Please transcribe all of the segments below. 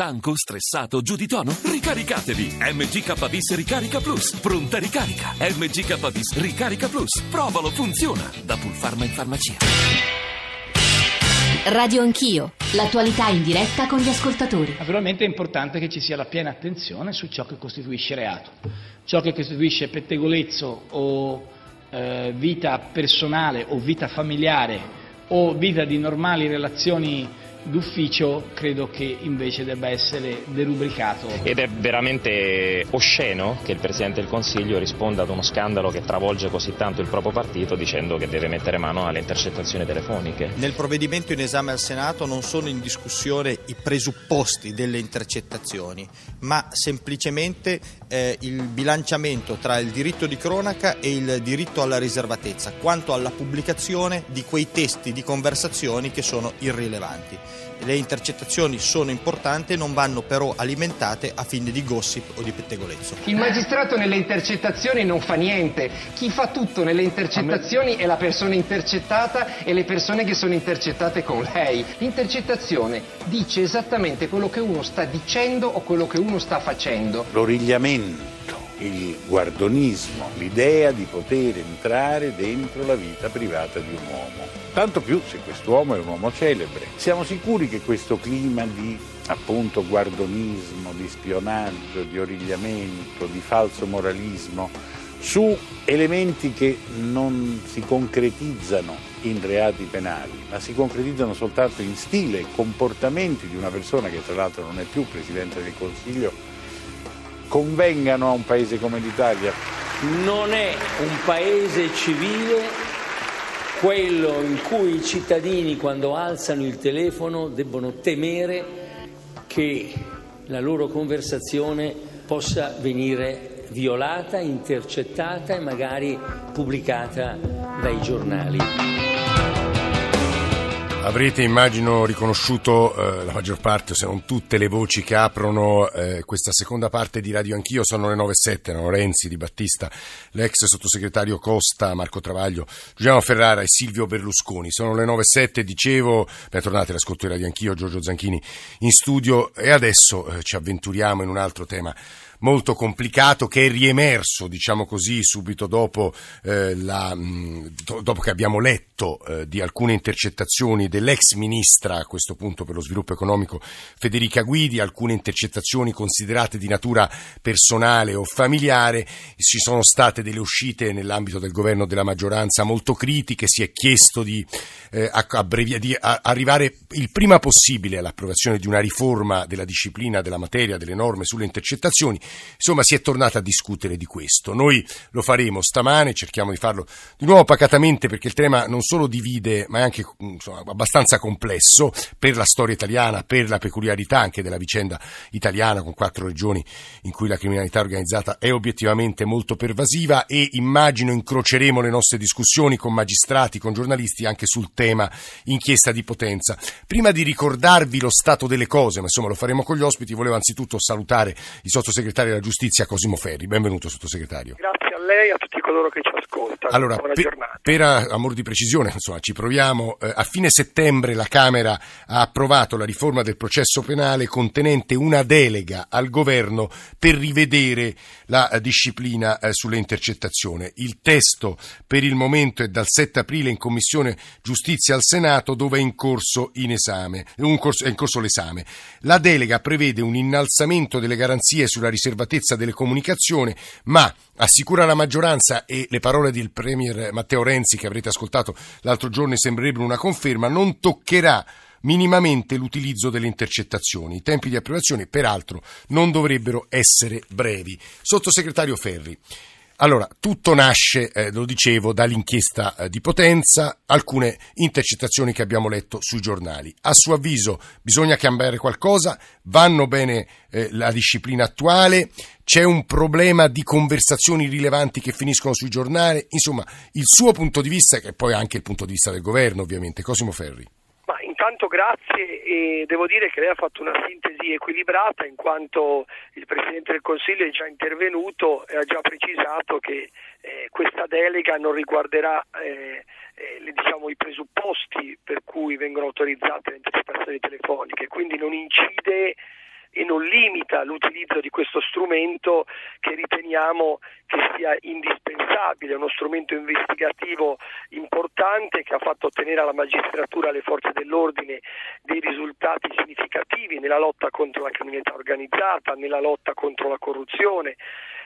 Stanco, stressato, giù di tono? Ricaricatevi! MGK Bis Ricarica Plus. Pronta ricarica. MGK Bis Ricarica Plus. Provalo, funziona. Da Pulpharma in farmacia. Radio Anch'io, l'attualità in diretta con gli ascoltatori. Naturalmente è importante che ci sia la piena attenzione su ciò che costituisce reato. Ciò che costituisce pettegolezzo o eh, vita personale o vita familiare o vita di normali relazioni d'ufficio credo che invece debba essere derubricato. Ed è veramente osceno che il Presidente del Consiglio risponda ad uno scandalo che travolge così tanto il proprio partito dicendo che deve mettere mano alle intercettazioni telefoniche. Nel provvedimento in esame al Senato non sono in discussione i presupposti delle intercettazioni, ma semplicemente eh, il bilanciamento tra il diritto di cronaca e il diritto alla riservatezza, quanto alla pubblicazione di quei testi di conversazioni che sono irrilevanti. Le intercettazioni sono importanti, non vanno però alimentate a fini di gossip o di pettegolezzo. Il magistrato nelle intercettazioni non fa niente, chi fa tutto nelle intercettazioni è la persona intercettata e le persone che sono intercettate con lei. L'intercettazione dice esattamente quello che uno sta dicendo o quello che uno sta facendo. L'origliamento, il guardonismo, l'idea di poter entrare dentro la vita privata di un uomo. Tanto più se quest'uomo è un uomo celebre. Siamo sicuri che questo clima di appunto guardonismo, di spionaggio, di origliamento, di falso moralismo su elementi che non si concretizzano in reati penali, ma si concretizzano soltanto in stile e comportamenti di una persona che tra l'altro non è più Presidente del Consiglio, convengano a un paese come l'Italia. Non è un paese civile quello in cui i cittadini quando alzano il telefono debbono temere che la loro conversazione possa venire violata, intercettata e magari pubblicata dai giornali. Avrete immagino riconosciuto eh, la maggior parte, se non tutte le voci che aprono eh, questa seconda parte di Radio Anch'io, sono le 9.07, erano Renzi, Di Battista, l'ex sottosegretario Costa, Marco Travaglio, Giuliano Ferrara e Silvio Berlusconi. Sono le 9.07, dicevo, bentornati all'ascolto di Radio Anch'io, Giorgio Zanchini in studio. E adesso eh, ci avventuriamo in un altro tema molto complicato che è riemerso, diciamo così, subito dopo, eh, la, mh, dopo che abbiamo letto eh, di alcune intercettazioni dell'ex ministra, a questo punto per lo sviluppo economico, Federica Guidi, alcune intercettazioni considerate di natura personale o familiare, ci sono state delle uscite nell'ambito del governo della maggioranza molto critiche, si è chiesto di, eh, abbrevia, di arrivare il prima possibile all'approvazione di una riforma della disciplina della materia, delle norme sulle intercettazioni, Insomma, si è tornata a discutere di questo. Noi lo faremo stamane, cerchiamo di farlo di nuovo pacatamente perché il tema non solo divide, ma è anche insomma, abbastanza complesso per la storia italiana, per la peculiarità anche della vicenda italiana con quattro regioni in cui la criminalità organizzata è obiettivamente molto pervasiva e immagino incroceremo le nostre discussioni con magistrati, con giornalisti anche sul tema inchiesta di potenza. Prima di ricordarvi lo stato delle cose, ma insomma lo faremo con gli ospiti, volevo anzitutto salutare i sottosegretari segretario della giustizia Cosimo Ferri. Benvenuto sottosegretario. Grazie a lei e a tutti coloro che ci ascoltano. Allora, Buona per, giornata. per amor di precisione, insomma, ci proviamo. Eh, a fine settembre la Camera ha approvato la riforma del processo penale contenente una delega al governo per rivedere la eh, disciplina eh, sulle intercettazioni. Il testo per il momento è dal 7 aprile in Commissione Giustizia al Senato dove è in corso, in esame, corso, è in corso l'esame. La delega prevede un innalzamento delle garanzie sulla riservatezza delle comunicazioni, ma assicura la maggioranza e le parole del Premier Matteo Renzi che avrete ascoltato l'altro giorno sembrerebbero una conferma, non toccherà minimamente l'utilizzo delle intercettazioni. I tempi di approvazione, peraltro, non dovrebbero essere brevi. Sottosegretario Ferri, allora, tutto nasce, eh, lo dicevo, dall'inchiesta eh, di Potenza, alcune intercettazioni che abbiamo letto sui giornali. A suo avviso bisogna cambiare qualcosa, vanno bene eh, la disciplina attuale, c'è un problema di conversazioni rilevanti che finiscono sui giornali, insomma, il suo punto di vista, che poi è anche il punto di vista del governo, ovviamente. Cosimo Ferri. Intanto grazie e devo dire che lei ha fatto una sintesi equilibrata in quanto il Presidente del Consiglio è già intervenuto e ha già precisato che eh, questa delega non riguarderà eh, eh, diciamo, i presupposti per cui vengono autorizzate le intercettazioni telefoniche, quindi non incide non limita l'utilizzo di questo strumento che riteniamo che sia indispensabile, uno strumento investigativo importante che ha fatto ottenere alla magistratura e alle forze dell'ordine dei risultati significativi nella lotta contro la criminalità organizzata, nella lotta contro la corruzione,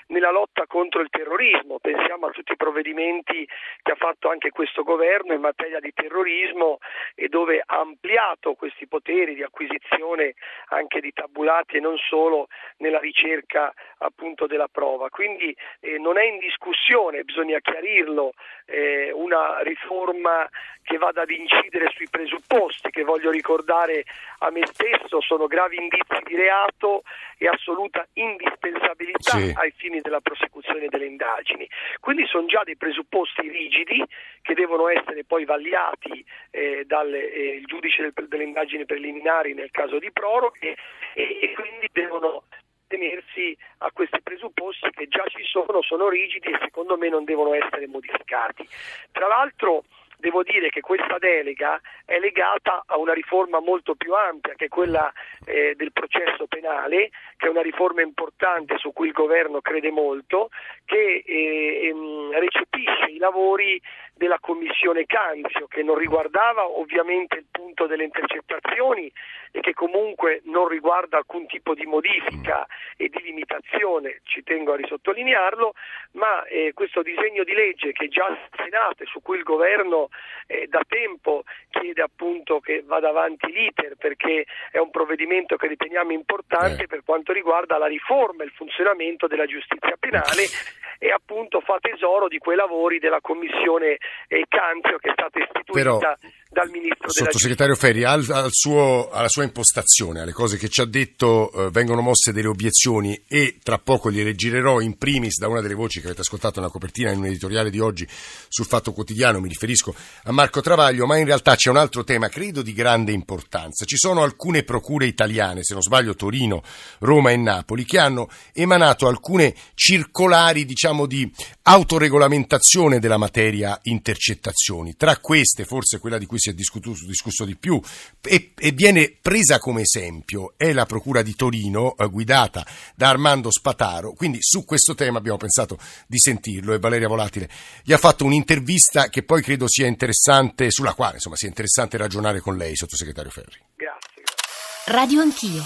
nella lotta contro il terrorismo. Pensiamo a tutti i provvedimenti che ha fatto anche questo governo in materia di terrorismo e dove ha ampliato questi poteri di acquisizione anche di tabulati e non solo nella ricerca appunto della prova. Quindi eh, non è in discussione, bisogna chiarirlo, eh, una riforma che vada ad incidere sui presupposti che voglio ricordare a me stesso sono gravi indizi di reato e assoluta indispensabilità sì. ai fini della prosecuzione delle indagini. Quindi sono già dei presupposti rigidi che devono essere poi vagliati eh, dal eh, giudice del, delle indagini preliminari nel caso di proroghe e, e quindi devono tenersi a questi presupposti che già ci sono, sono rigidi e secondo me non devono essere modificati. Tra l'altro devo dire che questa delega è legata a una riforma molto più ampia che è quella eh, del processo penale, che è una riforma importante su cui il governo crede molto, che eh, ehm, recepisce i lavori della commissione Canzio che non riguardava ovviamente il punto delle intercettazioni e che comunque non riguarda alcun tipo di modifica e di limitazione, ci tengo a risottolinearlo, ma eh, questo disegno di legge che già al Senato e su cui il governo eh, da tempo chiede appunto che vada avanti l'iter perché è un provvedimento che riteniamo importante eh. per quanto riguarda la riforma e il funzionamento della giustizia penale e appunto fa tesoro di quei lavori della commissione eh, Canzio che è stata istituita Però, dal ministro Sottosegretario Ferri, al, al suo, alla sua impostazione, alle cose che ci ha detto, eh, vengono mosse delle obiezioni e tra poco gliele girerò in primis da una delle voci che avete ascoltato nella copertina in un editoriale di oggi sul Fatto Quotidiano, mi riferisco a Marco Travaglio, ma in realtà c'è un altro tema, credo, di grande importanza. Ci sono alcune procure italiane, se non sbaglio Torino, Roma e Napoli, che hanno emanato alcune circolari, diciamo, di autoregolamentazione della materia intercettazioni. Tra queste, forse quella di cui si è discusso, discusso di più e, e, viene presa come esempio è la Procura di Torino eh, guidata da Armando Spataro. Quindi su questo tema abbiamo pensato di sentirlo e Valeria Volatile gli ha fatto un'intervista che poi credo sia interessante, sulla quale insomma sia interessante ragionare con lei, sottosegretario Ferri. Grazie. Radio Anch'io.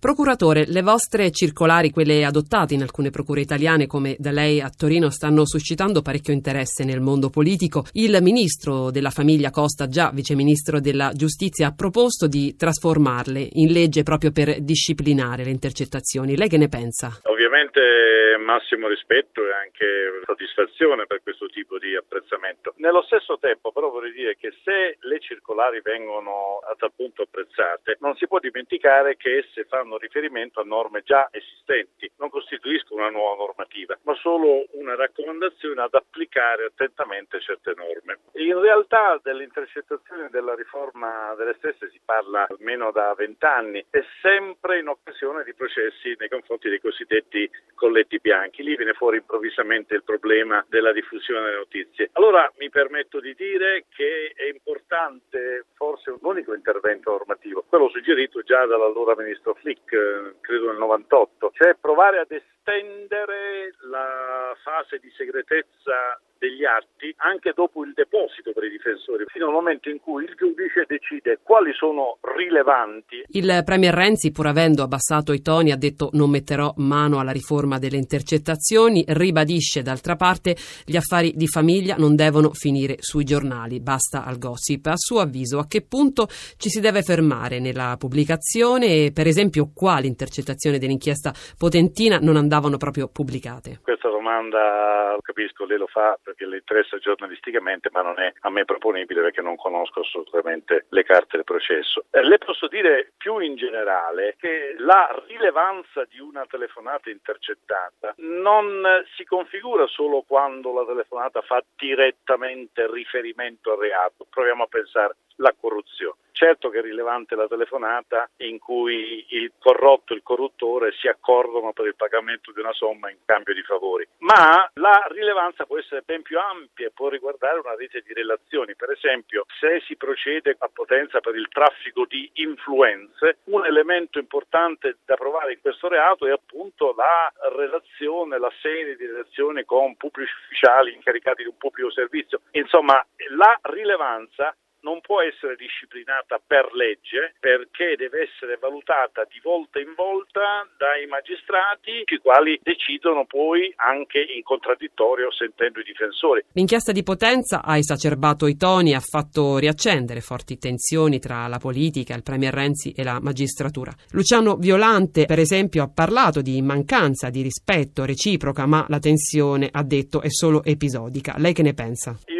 Procuratore, le vostre circolari, quelle adottate in alcune procure italiane come da lei a Torino, stanno suscitando parecchio interesse nel mondo politico. Il ministro della famiglia Costa, già viceministro della giustizia, ha proposto di trasformarle in legge proprio per disciplinare le intercettazioni. Lei che ne pensa? Ovviamente massimo rispetto e anche soddisfazione per questo tipo di apprezzamento. Nello stesso tempo però vorrei dire che se le circolari vengono a tal punto apprezzate, non si può dimenticare che esse fanno riferimento a norme già esistenti, non costituiscono una nuova normativa, ma solo una raccomandazione ad applicare attentamente certe norme. In realtà delle intercettazioni e della riforma delle stesse si parla almeno da vent'anni e sempre in occasione di processi nei confronti dei cosiddetti colletti bianchi. Lì viene fuori improvvisamente il problema della diffusione delle notizie. Allora mi permetto di dire che è importante forse un unico intervento normativo, quello suggerito già dall'allora ministro Flick eh, credo nel 98, cioè provare ad estendere la fase di segretezza degli atti anche dopo il deposito per i difensori, fino al momento in cui il giudice decide quali sono rilevanti. Il Premier Renzi, pur avendo abbassato i toni, ha detto non metterò mano alla riforma delle intercettazioni, ribadisce d'altra parte gli affari di famiglia non devono finire sui giornali, basta al gossip. A suo avviso a che punto ci si deve fermare nella pubblicazione e per esempio quali intercettazioni dell'inchiesta potentina non andavano proprio pubblicate? Questa domanda, capisco, lei lo fa perché le interessa giornalisticamente, ma non è a me proponibile perché non conosco assolutamente le carte del processo. Eh, le posso dire più in generale che la rilevanza di una telefonata intercettata non si configura solo quando la telefonata fa direttamente riferimento al reato. Proviamo a pensare alla corruzione Certo che è rilevante la telefonata in cui il corrotto e il corruttore si accordono per il pagamento di una somma in cambio di favori, ma la rilevanza può essere ben più ampia e può riguardare una rete di relazioni. Per esempio, se si procede a potenza per il traffico di influenze, un elemento importante da provare in questo reato è appunto la relazione, la serie di relazioni con pubblici ufficiali incaricati di un pubblico servizio. Insomma, la rilevanza non può essere disciplinata per legge perché deve essere valutata di volta in volta dai magistrati i quali decidono poi anche in contraddittorio sentendo i difensori. L'inchiesta di Potenza ha esacerbato i toni e ha fatto riaccendere forti tensioni tra la politica, il Premier Renzi e la magistratura. Luciano Violante, per esempio, ha parlato di mancanza di rispetto reciproca, ma la tensione, ha detto, è solo episodica. Lei che ne pensa? Io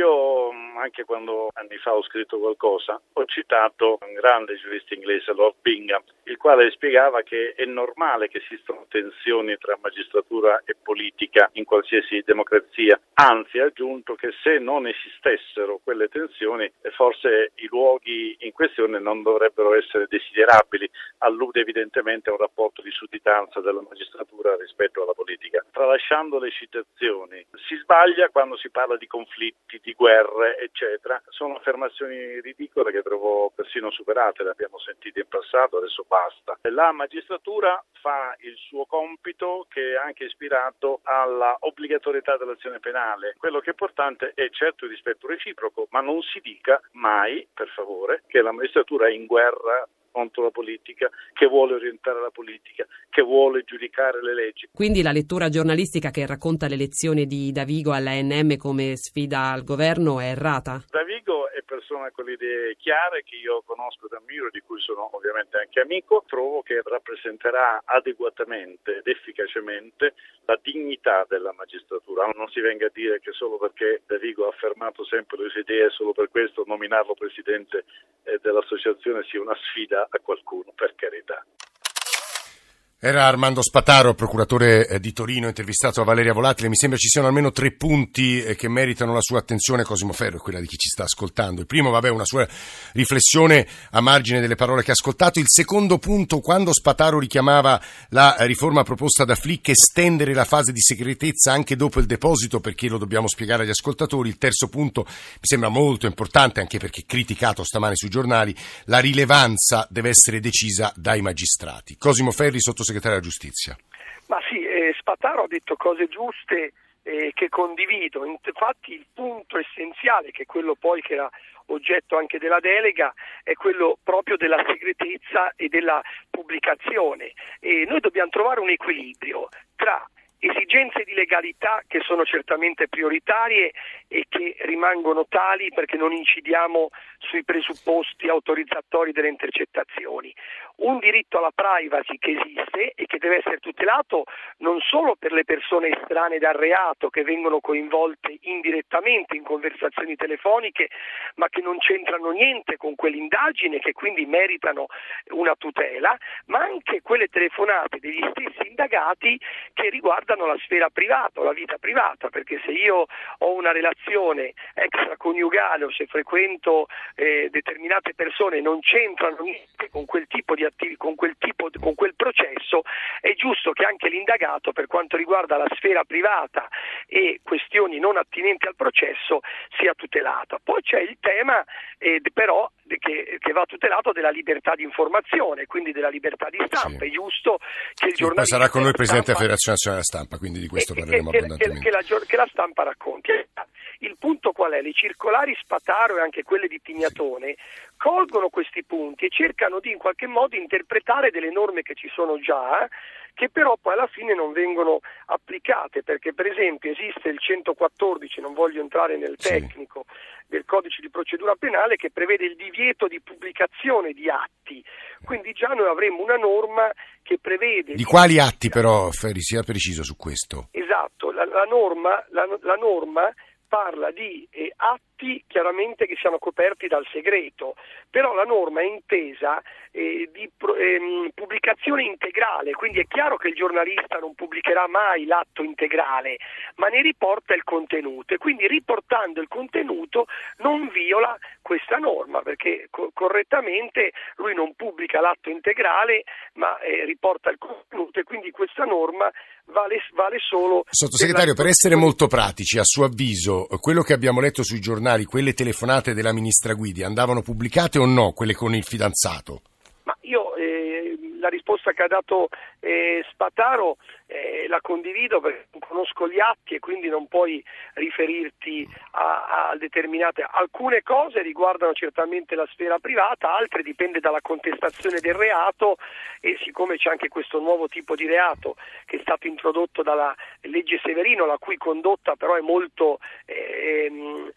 anche quando anni fa ho scritto qualcosa, ho citato un grande giurista inglese, Lord Bingham, il quale spiegava che è normale che esistano tensioni tra magistratura e politica in qualsiasi democrazia, anzi ha aggiunto che se non esistessero quelle tensioni forse i luoghi in questione non dovrebbero essere desiderabili, allude evidentemente a un rapporto di sudditanza della magistratura rispetto alla politica. Tralasciando le citazioni, si sbaglia quando si parla di conflitti, di guerre, eccetera. Sono affermazioni ridicole che trovo persino superate, le abbiamo sentite in passato, adesso basta. La magistratura fa il suo compito che è anche ispirato alla obbligatorietà dell'azione penale. Quello che è importante è certo il rispetto reciproco, ma non si dica mai, per favore, che la magistratura è in guerra contro la politica, che vuole orientare la politica, che vuole giudicare le leggi. Quindi la lettura giornalistica che racconta l'elezione di Davigo all'ANM come sfida al governo è errata? Davigo è persona con le idee chiare che io conosco ed ammiro, di cui sono ovviamente anche amico. Trovo che rappresenterà adeguatamente ed efficacemente la dignità della magistratura. Non si venga a dire che solo perché Davigo ha affermato sempre le sue idee, solo per questo nominarlo presidente eh, dell'associazione sia una sfida a qualcuno, per carità. Era Armando Spataro, procuratore eh, di Torino, intervistato a Valeria Volatile. Mi sembra ci siano almeno tre punti eh, che meritano la sua attenzione, Cosimo Ferro, e quella di chi ci sta ascoltando. Il primo, vabbè, una sua riflessione a margine delle parole che ha ascoltato. Il secondo punto, quando Spataro richiamava la riforma proposta da Flick, estendere la fase di segretezza anche dopo il deposito, perché lo dobbiamo spiegare agli ascoltatori. Il terzo punto mi sembra molto importante, anche perché criticato stamane sui giornali, la rilevanza deve essere decisa dai magistrati. Cosimo Ferri, sottosegretario sottosegretario della giustizia. Ma sì, eh, Spataro ha detto cose giuste eh, che condivido. Infatti il punto essenziale, che è quello poi che era oggetto anche della delega, è quello proprio della segretezza e della pubblicazione. E noi dobbiamo trovare un equilibrio tra esigenze di legalità che sono certamente prioritarie e che rimangono tali perché non incidiamo sui presupposti autorizzatori delle intercettazioni. Un diritto alla privacy che esiste e che deve essere tutelato non solo per le persone estranee dal reato che vengono coinvolte indirettamente in conversazioni telefoniche, ma che non c'entrano niente con quell'indagine e che quindi meritano una tutela, ma anche quelle telefonate degli stessi indagati che riguardano la sfera privata o la vita privata, perché se io ho una relazione extraconiugale o se frequento eh, determinate persone non c'entrano niente con quel tipo di attività, con quel tipo, con quel processo, è giusto che anche l'indagato per quanto riguarda la sfera privata e questioni non attinenti al processo sia tutelato. Poi c'è il tema eh, però che, che, va tutelato della libertà di informazione, quindi della libertà di stampa. Sì. È giusto che il sì, giornalista. Sarà con noi il Presidente della Federazione Nazionale della Stampa, quindi di questo parleremo che, abbondantemente. Che, la, che la stampa racconti. Il punto qual è? Le circolari Spataro e anche quelle di Tignatone colgono questi punti e cercano di in qualche modo interpretare delle norme che ci sono già, che però poi alla fine non vengono applicate, perché per esempio esiste il 114, non voglio entrare nel tecnico, sì. del codice di procedura penale che prevede il divieto di pubblicazione di atti. Quindi già noi avremmo una norma che prevede... Di quali atti però, Ferri, sia preciso su questo? Esatto, la, la, norma, la, la norma parla di eh, atti chiaramente che siano coperti dal segreto, però la norma è intesa eh, di ehm, pubblicazione integrale, quindi è chiaro che il giornalista non pubblicherà mai l'atto integrale, ma ne riporta il contenuto e quindi riportando il contenuto non viola questa norma perché co- correttamente lui non pubblica l'atto integrale ma eh, riporta il contenuto e quindi questa norma vale, vale solo... Sottosegretario, per, per essere molto pratici, a suo avviso, quello che abbiamo letto sui giornali, quelle telefonate della ministra Guidi, andavano pubblicate o no, quelle con il fidanzato? Ma io eh, la risposta che ha dato eh, Spataro eh, la condivido perché non conosco gli atti e quindi non puoi riferirti a, a, determinate. Alcune cose riguardano certamente la sfera privata, altre dipende dalla contestazione del reato e siccome c'è anche questo nuovo tipo di reato che è stato introdotto dalla legge Severino, la cui condotta però è molto eh,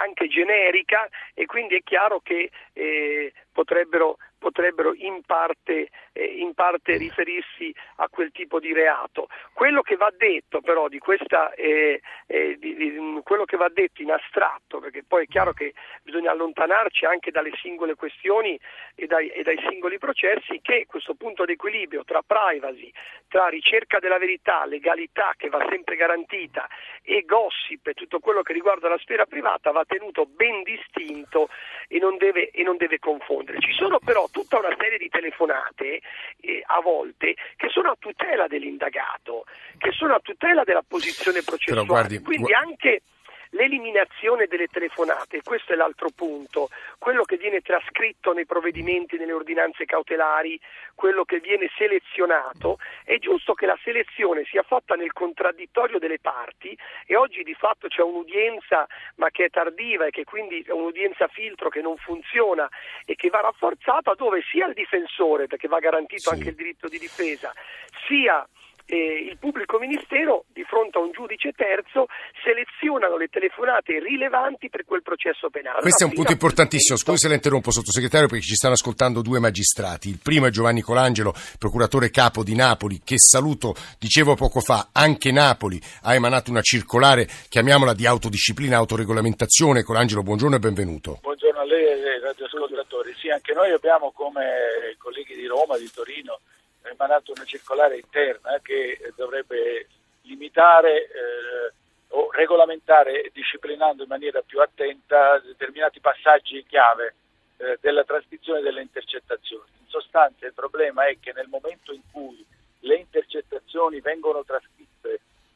anche generica e quindi è chiaro che eh, potrebbero potrebbero in parte, eh, in parte, riferirsi a quel tipo di reato. Quello che va detto però di questa, eh, eh, di, di, quello che va detto in astratto, perché poi è chiaro che bisogna allontanarci anche dalle singole questioni e dai, e dai singoli processi, che questo punto d'equilibrio tra privacy, tra ricerca della verità, legalità che va sempre garantita e gossip e tutto quello che riguarda la sfera privata va tenuto ben distinto e non deve, e non deve confondere. Ci sono però tutta una serie di telefonate eh, a volte che sono a tutela dell'indagato, che sono a tutela della posizione processuale. Guardi, Quindi anche L'eliminazione delle telefonate, questo è l'altro punto, quello che viene trascritto nei provvedimenti, nelle ordinanze cautelari, quello che viene selezionato, è giusto che la selezione sia fatta nel contraddittorio delle parti e oggi di fatto c'è un'udienza ma che è tardiva e che quindi è un'udienza filtro che non funziona e che va rafforzata dove sia il difensore, perché va garantito sì. anche il diritto di difesa, sia eh, il pubblico ministero di fronte a un giudice terzo selezionano le telefonate rilevanti per quel processo penale. Questo è un punto importantissimo, scusi se la interrompo sottosegretario perché ci stanno ascoltando due magistrati, il primo è Giovanni Colangelo, procuratore capo di Napoli, che saluto, dicevo poco fa, anche Napoli ha emanato una circolare, chiamiamola di autodisciplina, autoregolamentazione, Colangelo buongiorno e benvenuto. Buongiorno a lei e ai radioascoltatori, sì anche noi abbiamo come colleghi di Roma, di Torino, emanato una circolare interna che dovrebbe limitare eh, o regolamentare, disciplinando in maniera più attenta determinati passaggi chiave eh, della trascrizione delle intercettazioni. In sostanza il problema è che nel momento in cui le intercettazioni vengono trascritte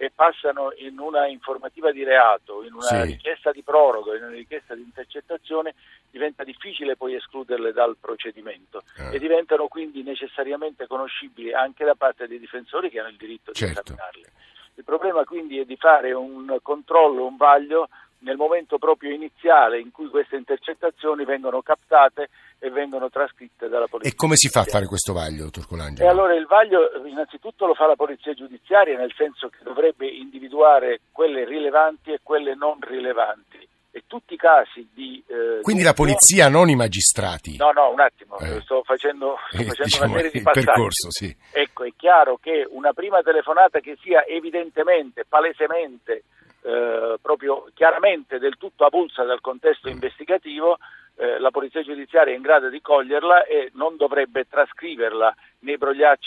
e passano in una informativa di reato, in una sì. richiesta di proroga, in una richiesta di intercettazione, diventa difficile poi escluderle dal procedimento eh. e diventano quindi necessariamente conoscibili anche da parte dei difensori che hanno il diritto certo. di esaminarle. Il problema quindi è di fare un controllo, un vaglio nel momento proprio iniziale in cui queste intercettazioni vengono captate e vengono trascritte dalla polizia. E come si fa a fare questo vaglio, dottor Colangelo? E allora il vaglio innanzitutto lo fa la polizia giudiziaria, nel senso che dovrebbe individuare quelle rilevanti e quelle non rilevanti. E tutti i casi di... Eh, Quindi la polizia, non i magistrati? No, no, un attimo, eh. sto facendo, sto facendo diciamo, una serie di passaggi. Percorso, sì. Ecco, è chiaro che una prima telefonata che sia evidentemente, palesemente eh, proprio chiaramente del tutto avulsa dal contesto mm. investigativo, eh, la polizia giudiziaria è in grado di coglierla e non dovrebbe trascriverla nei,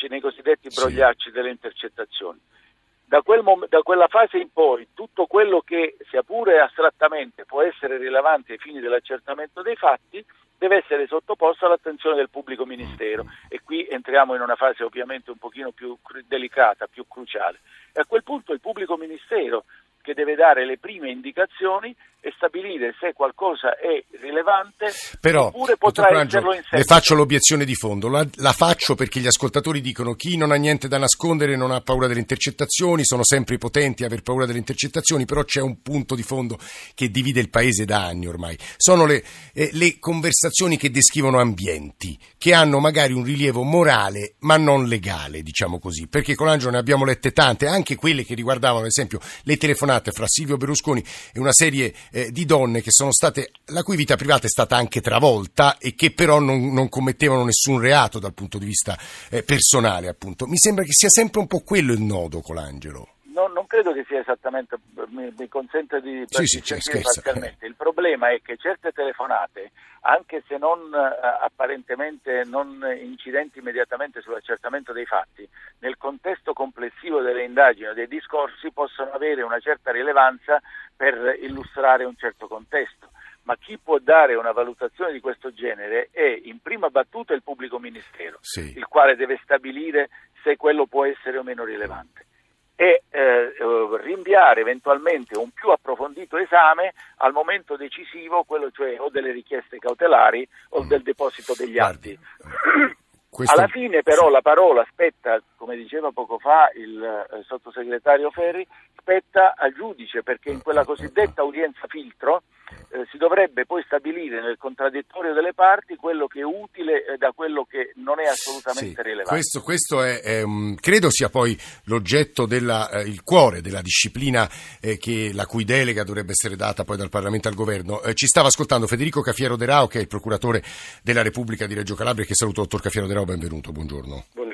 nei cosiddetti brogliacci sì. delle intercettazioni. Da, quel mom- da, quella fase in poi tutto quello che, sia pure astrattamente, può essere rilevante ai fini dell'accertamento dei fatti, deve essere sottoposto all'attenzione del pubblico ministero e qui entriamo in una fase ovviamente un pochino più delicata, più cruciale. E a quel punto il pubblico ministero che deve dare le prime indicazioni e stabilire se qualcosa è rilevante Però, oppure potrà esserlo in seguito. Le faccio l'obiezione di fondo, la, la, faccio perché gli ascoltatori dicono chi non ha niente da nascondere non ha paura delle intercettazioni, sono sempre i potenti a aver paura delle intercettazioni, però c'è un punto di fondo che divide il paese da anni ormai. Sono le, eh, le conversazioni che descrivono ambienti, che hanno magari un rilievo morale ma non legale, diciamo così, perché con Angelo ne abbiamo lette tante, anche quelle che riguardavano ad esempio le telefonate fra Silvio Berlusconi e una serie eh, di donne che sono state, la cui vita privata è stata anche travolta e che però non, non commettevano nessun reato dal punto di vista eh, personale, appunto. Mi sembra che sia sempre un po' quello il nodo, Colangelo. Non, non credo che sia esattamente, mi, mi consente di, sì, sì, cioè, parzialmente. Il problema è che certe telefonate, anche se non eh, apparentemente non incidenti immediatamente sull'accertamento dei fatti, nel contesto complessivo delle indagini o dei discorsi possono avere una certa rilevanza per illustrare un certo contesto ma chi può dare una valutazione di questo genere è in prima battuta il pubblico ministero, sì. il quale deve stabilire se quello può essere o meno rilevante e eh, rinviare eventualmente un più approfondito esame al momento decisivo, quello cioè o delle richieste cautelari o mm. del deposito degli atti. Questo... Alla fine però la parola spetta, come diceva poco fa il eh, sottosegretario Ferri, spetta al giudice perché in quella cosiddetta udienza filtro eh, si dovrebbe poi stabilire nel contraddittorio delle parti quello che è utile eh, da quello che non è assolutamente sì, rilevante. Questo, questo è, è credo sia poi l'oggetto della, eh, il cuore della disciplina eh, che, la cui delega dovrebbe essere data poi dal Parlamento al Governo. Eh, ci stava ascoltando Federico Cafiero De Rao, che è il procuratore della Repubblica di Reggio Calabria, che saluto dottor Cafiero De Rao, benvenuto, buongiorno. Buongiorno.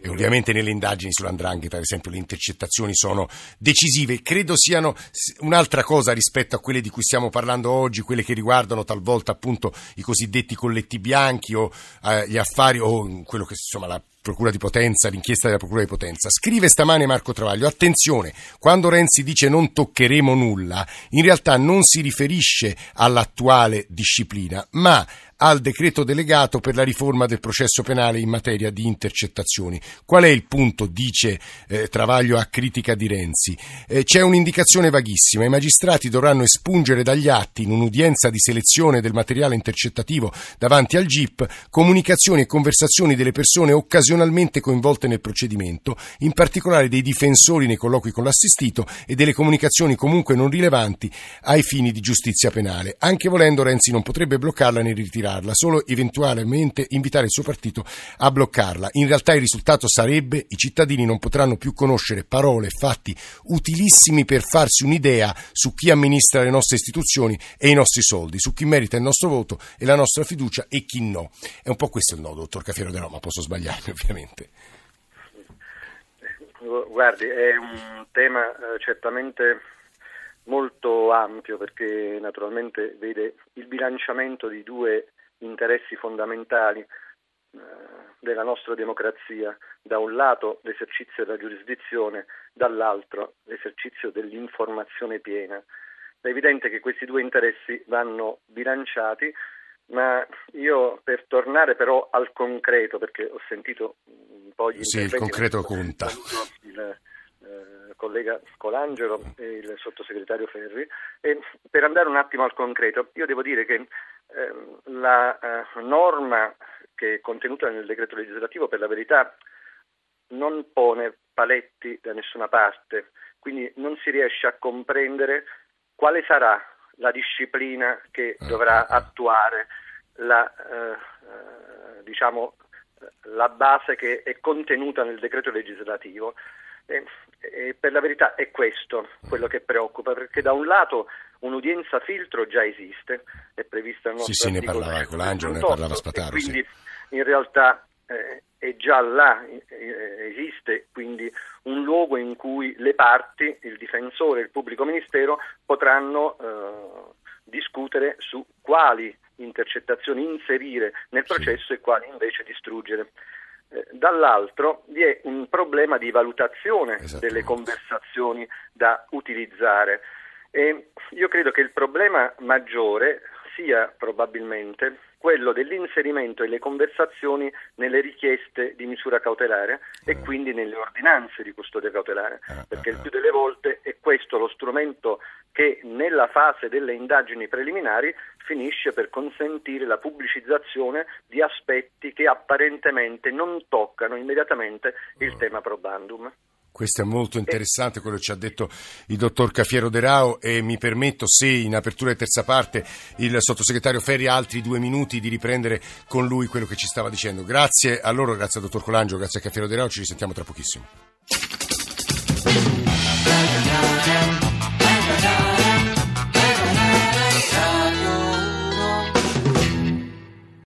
E ovviamente nelle indagini sull'andrangheta, ad esempio, le intercettazioni sono decisive. Credo siano un'altra cosa rispetto a quelle di cui stiamo parlando oggi, quelle che riguardano talvolta appunto i cosiddetti colletti bianchi o eh, gli affari o quello che insomma la Procura di Potenza, l'inchiesta della Procura di Potenza. Scrive stamane Marco Travaglio, attenzione, quando Renzi dice non toccheremo nulla, in realtà non si riferisce all'attuale disciplina, ma al decreto delegato per la riforma del processo penale in materia di intercettazioni. Qual è il punto, dice eh, Travaglio a critica di Renzi? Eh, c'è un'indicazione vaghissima, i magistrati dovranno espungere dagli atti in un'udienza di selezione del materiale intercettativo davanti al GIP comunicazioni e conversazioni delle persone occasionalmente coinvolte nel procedimento, in particolare dei difensori nei colloqui con l'assistito e delle comunicazioni comunque non rilevanti ai fini di giustizia penale. Anche volendo Renzi non potrebbe bloccarla né ritirarla ritirarla, solo eventualmente invitare il suo partito a bloccarla. In realtà il risultato sarebbe i cittadini non potranno più conoscere parole e fatti utilissimi per farsi un'idea su chi amministra le nostre istituzioni e i nostri soldi, su chi merita il nostro voto e la nostra fiducia e chi no. È un po' questo il nodo, dottor Cafiero De Roma, posso sbagliarmi ovviamente. Guardi, è un tema eh, certamente molto ampio perché naturalmente vede il bilanciamento di due interessi fondamentali eh, della nostra democrazia, da un lato l'esercizio della giurisdizione, dall'altro l'esercizio dell'informazione piena. È evidente che questi due interessi vanno bilanciati, ma io per tornare però al concreto, perché ho sentito un po' gli sì, il concreto conta. Il, eh, collega Colangelo e il sottosegretario Ferri. E per andare un attimo al concreto, io devo dire che Ehm, la eh, norma che è contenuta nel decreto legislativo per la verità non pone paletti da nessuna parte, quindi non si riesce a comprendere quale sarà la disciplina che ah, dovrà attuare la, eh, eh, diciamo, la base che è contenuta nel decreto legislativo. E, e per la verità è questo quello che preoccupa, perché da un lato un'udienza filtro già esiste, è prevista nel nostro Sì, sì, ne parlava Colangelo, ne parlava Spataro. Quindi sì. in realtà eh, è già là, eh, esiste quindi un luogo in cui le parti, il difensore il pubblico ministero potranno eh, discutere su quali intercettazioni inserire nel processo sì. e quali invece distruggere. Eh, dall'altro vi è un problema di valutazione delle conversazioni da utilizzare. E io credo che il problema maggiore sia probabilmente quello dell'inserimento delle conversazioni nelle richieste di misura cautelare e eh. quindi nelle ordinanze di custodia cautelare, eh, perché il più delle volte è questo lo strumento che nella fase delle indagini preliminari finisce per consentire la pubblicizzazione di aspetti che apparentemente non toccano immediatamente il tema probandum. Questo è molto interessante quello che ci ha detto il dottor Cafiero De Rao e mi permetto, se in apertura di terza parte il sottosegretario Ferri ha altri due minuti, di riprendere con lui quello che ci stava dicendo. Grazie a loro, grazie al dottor Colangio, grazie a Cafiero De Rao, ci risentiamo tra pochissimo.